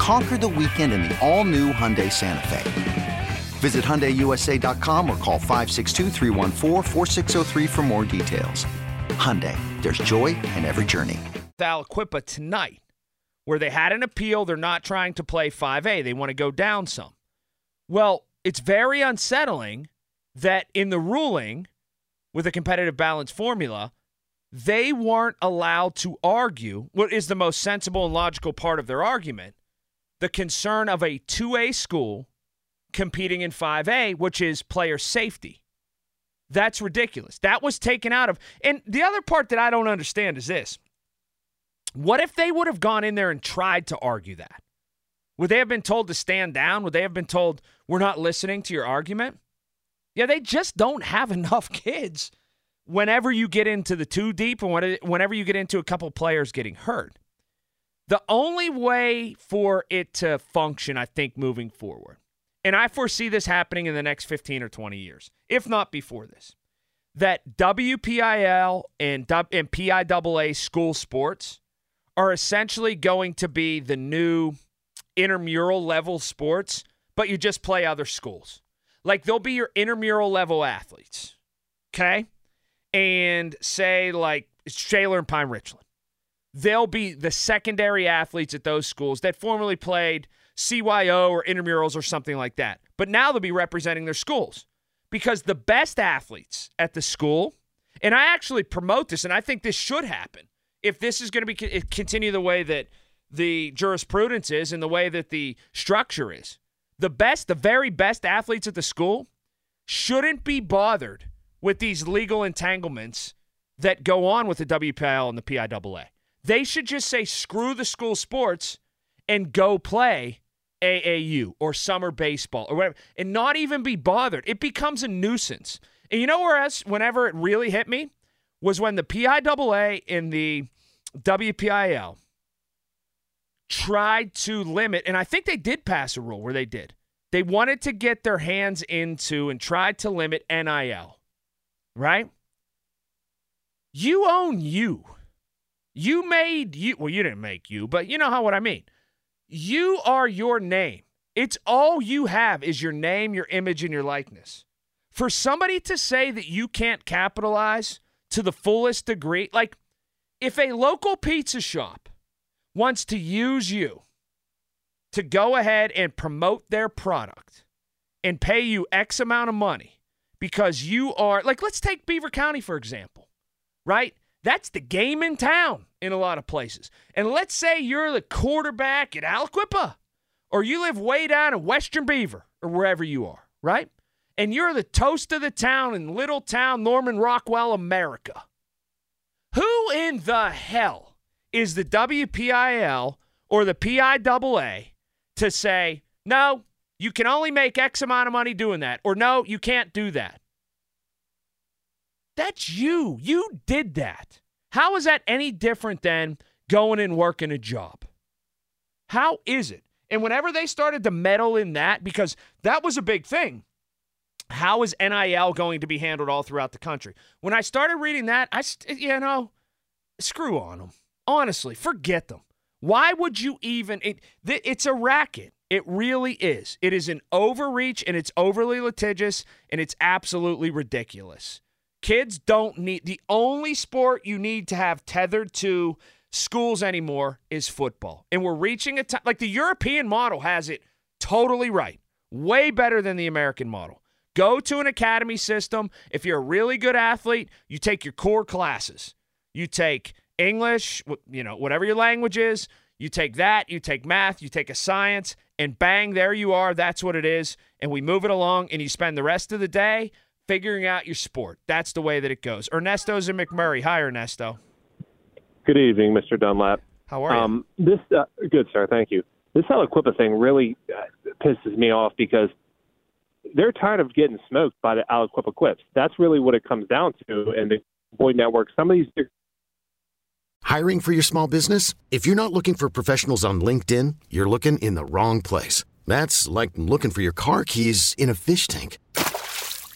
Conquer the weekend in the all new Hyundai Santa Fe. Visit HyundaiUSA.com or call 562 for more details. Hyundai, there's joy in every journey. Aliquippa tonight, where they had an appeal. They're not trying to play 5A. They want to go down some. Well, it's very unsettling that in the ruling with a competitive balance formula, they weren't allowed to argue what is the most sensible and logical part of their argument the concern of a 2A school competing in 5A, which is player safety. That's ridiculous. That was taken out of. And the other part that I don't understand is this what if they would have gone in there and tried to argue that? Would they have been told to stand down? Would they have been told, we're not listening to your argument? Yeah, they just don't have enough kids whenever you get into the too deep and whenever you get into a couple players getting hurt. The only way for it to function, I think, moving forward and I foresee this happening in the next 15 or 20 years, if not before this, that WPIAL and, and PIAA school sports are essentially going to be the new intramural level sports, but you just play other schools. Like they'll be your intramural level athletes, okay? And say like it's Shaler and Pine Richland. They'll be the secondary athletes at those schools that formerly played – CYO or intramurals or something like that. But now they'll be representing their schools because the best athletes at the school, and I actually promote this, and I think this should happen if this is going to be continue the way that the jurisprudence is and the way that the structure is. The best, the very best athletes at the school shouldn't be bothered with these legal entanglements that go on with the WPIAL and the PIAA. They should just say, screw the school sports and go play AAU or summer baseball or whatever and not even be bothered. It becomes a nuisance. And you know where else, whenever it really hit me, was when the PIAA and the WPIAL tried to limit, and I think they did pass a rule where they did. They wanted to get their hands into and tried to limit NIL, right? You own you. You made you, well, you didn't make you, but you know how what I mean. You are your name. It's all you have is your name, your image, and your likeness. For somebody to say that you can't capitalize to the fullest degree, like if a local pizza shop wants to use you to go ahead and promote their product and pay you X amount of money because you are, like, let's take Beaver County, for example, right? That's the game in town in a lot of places. And let's say you're the quarterback at Aliquippa, or you live way down in Western Beaver, or wherever you are, right? And you're the toast of the town in little town Norman Rockwell, America. Who in the hell is the WPIAL or the PIAA to say, no, you can only make X amount of money doing that, or no, you can't do that? That's you. You did that. How is that any different than going and working a job? How is it? And whenever they started to meddle in that, because that was a big thing, how is NIL going to be handled all throughout the country? When I started reading that, I, you know, screw on them. Honestly, forget them. Why would you even? It, it's a racket. It really is. It is an overreach and it's overly litigious and it's absolutely ridiculous. Kids don't need the only sport you need to have tethered to schools anymore is football. And we're reaching a time like the European model has it totally right. Way better than the American model. Go to an academy system. If you're a really good athlete, you take your core classes. You take English, you know, whatever your language is, you take that, you take math, you take a science, and bang, there you are. That's what it is. And we move it along, and you spend the rest of the day figuring out your sport. That's the way that it goes. Ernesto's in McMurray. Hi, Ernesto. Good evening, Mr. Dunlap. How are you? Um, this uh, good, sir. Thank you. This Aliquippa thing really uh, pisses me off because they're tired of getting smoked by the Aliquippa quips. That's really what it comes down to. And the Boyd Network, some of these. Hiring for your small business? If you're not looking for professionals on LinkedIn, you're looking in the wrong place. That's like looking for your car keys in a fish tank.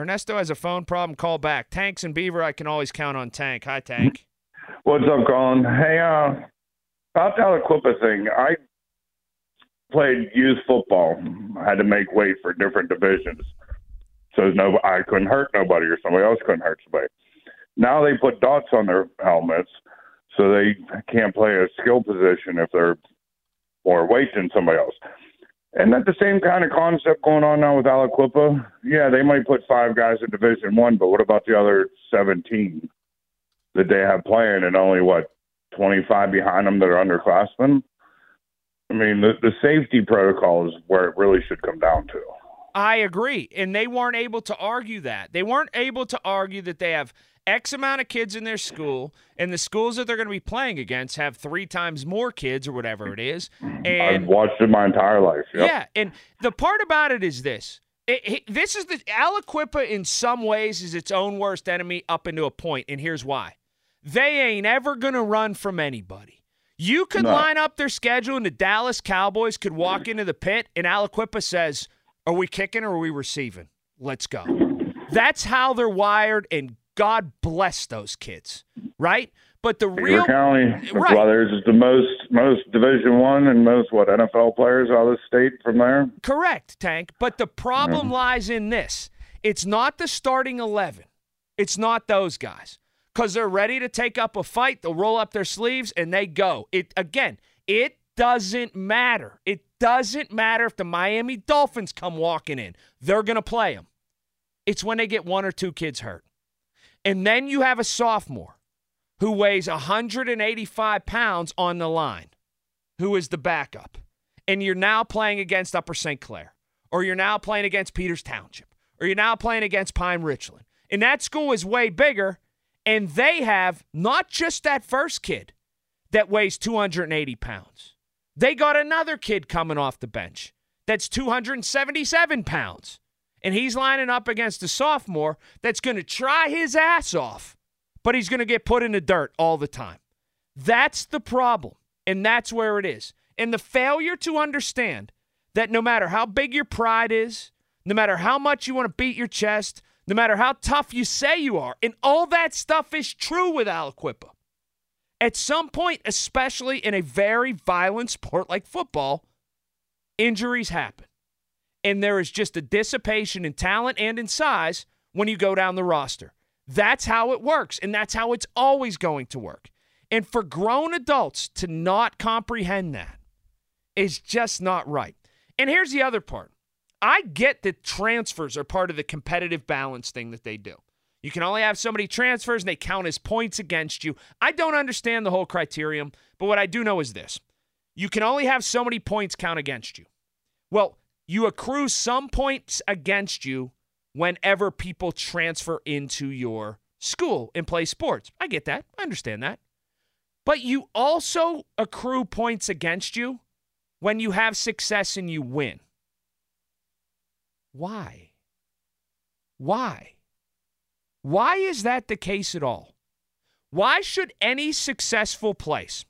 Ernesto has a phone problem. Call back. Tanks and Beaver, I can always count on Tank. Hi, Tank. What's up, Colin? Hey, uh, about the Aliquippa thing, I played youth football. I had to make weight for different divisions. So no, I couldn't hurt nobody, or somebody else couldn't hurt somebody. Now they put dots on their helmets, so they can't play a skill position if they're more weight than somebody else. And that the same kind of concept going on now with Aliquippa? Yeah, they might put five guys in Division One, but what about the other seventeen that they have playing, and only what twenty five behind them that are underclassmen? I mean, the, the safety protocol is where it really should come down to. I agree. And they weren't able to argue that. They weren't able to argue that they have X amount of kids in their school, and the schools that they're going to be playing against have three times more kids or whatever it is. And I've watched it my entire life. Yep. Yeah. And the part about it is this. It, it, this is the Aliquippa in some ways is its own worst enemy up into a point, and here's why. They ain't ever going to run from anybody. You could no. line up their schedule, and the Dallas Cowboys could walk into the pit, and Aliquippa says, Are we kicking or are we receiving? Let's go. That's how they're wired, and God bless those kids, right? But the real County right. Brothers is the most most Division One and most what NFL players out of the state from there. Correct, Tank. But the problem mm. lies in this: it's not the starting eleven. It's not those guys because they're ready to take up a fight. They'll roll up their sleeves and they go. It again, it doesn't matter. It doesn't matter if the Miami Dolphins come walking in. They're going to play them. It's when they get one or two kids hurt. And then you have a sophomore who weighs 185 pounds on the line, who is the backup. And you're now playing against Upper St. Clair, or you're now playing against Peters Township, or you're now playing against Pine Richland. And that school is way bigger and they have not just that first kid that weighs 280 pounds, they got another kid coming off the bench that's 277 pounds. And he's lining up against a sophomore that's going to try his ass off, but he's going to get put in the dirt all the time. That's the problem. And that's where it is. And the failure to understand that no matter how big your pride is, no matter how much you want to beat your chest, no matter how tough you say you are, and all that stuff is true with Aliquippa. At some point, especially in a very violent sport like football, injuries happen. And there is just a dissipation in talent and in size when you go down the roster. That's how it works, and that's how it's always going to work. And for grown adults to not comprehend that is just not right. And here's the other part I get that transfers are part of the competitive balance thing that they do. You can only have so many transfers and they count as points against you. I don't understand the whole criterion, but what I do know is this you can only have so many points count against you. Well, you accrue some points against you whenever people transfer into your school and play sports. I get that. I understand that. But you also accrue points against you when you have success and you win. Why? Why? Why is that the case at all? Why should any successful place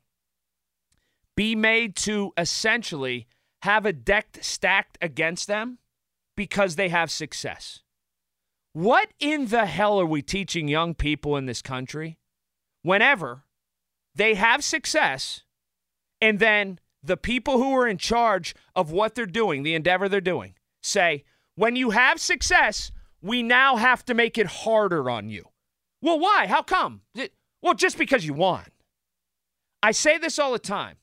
be made to essentially have a deck stacked against them because they have success? What in the hell are we teaching young people in this country whenever they have success and then the people who are in charge of what they're doing, the endeavor they're doing, say, when you have success, we now have to make it harder on you. Well, why? How come? Well, just because you won. I say this all the time.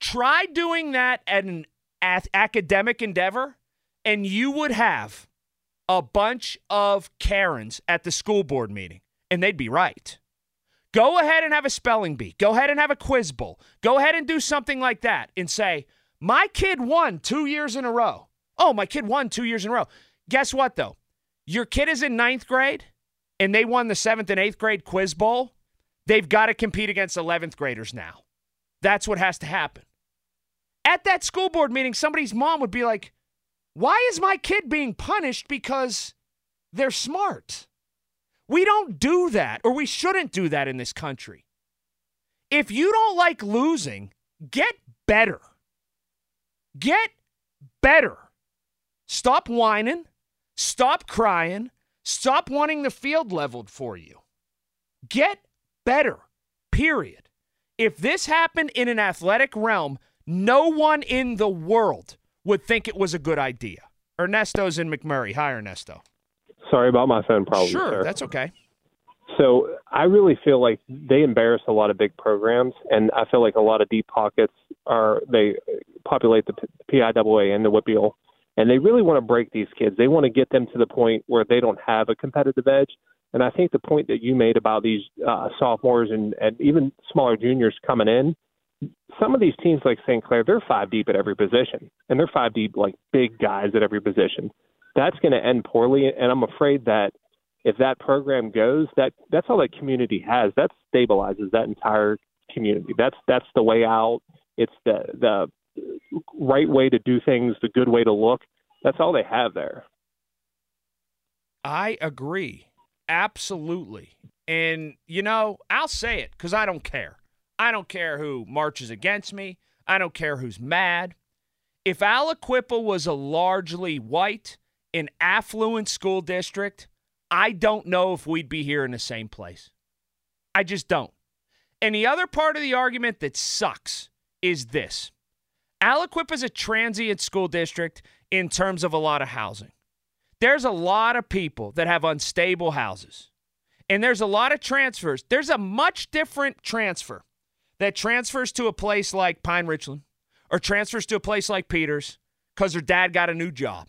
Try doing that at an academic endeavor, and you would have a bunch of Karens at the school board meeting, and they'd be right. Go ahead and have a spelling bee. Go ahead and have a quiz bowl. Go ahead and do something like that and say, My kid won two years in a row. Oh, my kid won two years in a row. Guess what, though? Your kid is in ninth grade and they won the seventh and eighth grade quiz bowl. They've got to compete against 11th graders now. That's what has to happen. At that school board meeting, somebody's mom would be like, Why is my kid being punished because they're smart? We don't do that, or we shouldn't do that in this country. If you don't like losing, get better. Get better. Stop whining. Stop crying. Stop wanting the field leveled for you. Get better, period. If this happened in an athletic realm, no one in the world would think it was a good idea. Ernesto's in McMurray. Hi, Ernesto. Sorry about my phone problem. Sure, sir. that's okay. So I really feel like they embarrass a lot of big programs, and I feel like a lot of deep pockets are they populate the PIAA and the WPIAL, and they really want to break these kids. They want to get them to the point where they don't have a competitive edge. And I think the point that you made about these uh, sophomores and, and even smaller juniors coming in, some of these teams like St. Clair, they're five deep at every position, and they're five deep like big guys at every position that's going to end poorly. And I'm afraid that if that program goes, that that's all that community has. That stabilizes that entire community. That's that's the way out. It's the the right way to do things, the good way to look. That's all they have there. I agree. Absolutely. And, you know, I'll say it because I don't care. I don't care who marches against me. I don't care who's mad. If Aliquippa was a largely white, an affluent school district, I don't know if we'd be here in the same place. I just don't. And the other part of the argument that sucks is this Aliquippa is a transient school district in terms of a lot of housing. There's a lot of people that have unstable houses, and there's a lot of transfers. There's a much different transfer that transfers to a place like Pine Richland or transfers to a place like Peters because their dad got a new job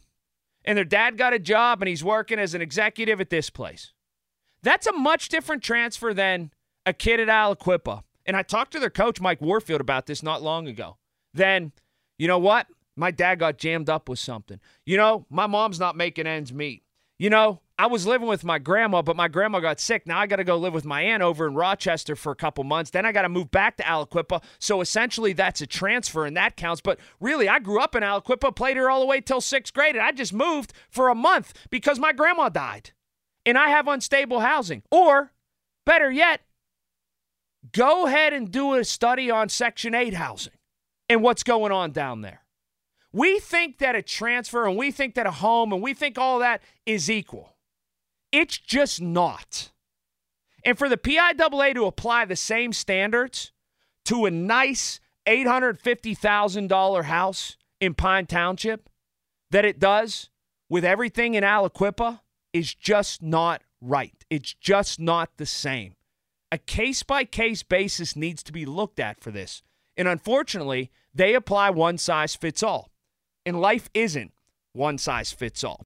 and their dad got a job and he's working as an executive at this place. That's a much different transfer than a kid at Aliquippa. And I talked to their coach, Mike Warfield, about this not long ago. Then, you know what? My dad got jammed up with something. You know, my mom's not making ends meet. You know, I was living with my grandma, but my grandma got sick. Now I got to go live with my aunt over in Rochester for a couple months. Then I got to move back to Aliquippa. So essentially, that's a transfer, and that counts. But really, I grew up in Aliquippa, played here all the way till sixth grade, and I just moved for a month because my grandma died, and I have unstable housing. Or Better yet, go ahead and do a study on Section 8 housing and what's going on down there. We think that a transfer and we think that a home and we think all that is equal. It's just not. And for the PIAA to apply the same standards to a nice $850,000 house in Pine Township that it does with everything in Aliquippa is just not right. It's just not the same. A case by case basis needs to be looked at for this. And unfortunately, they apply one size fits all. And life isn't one size fits all.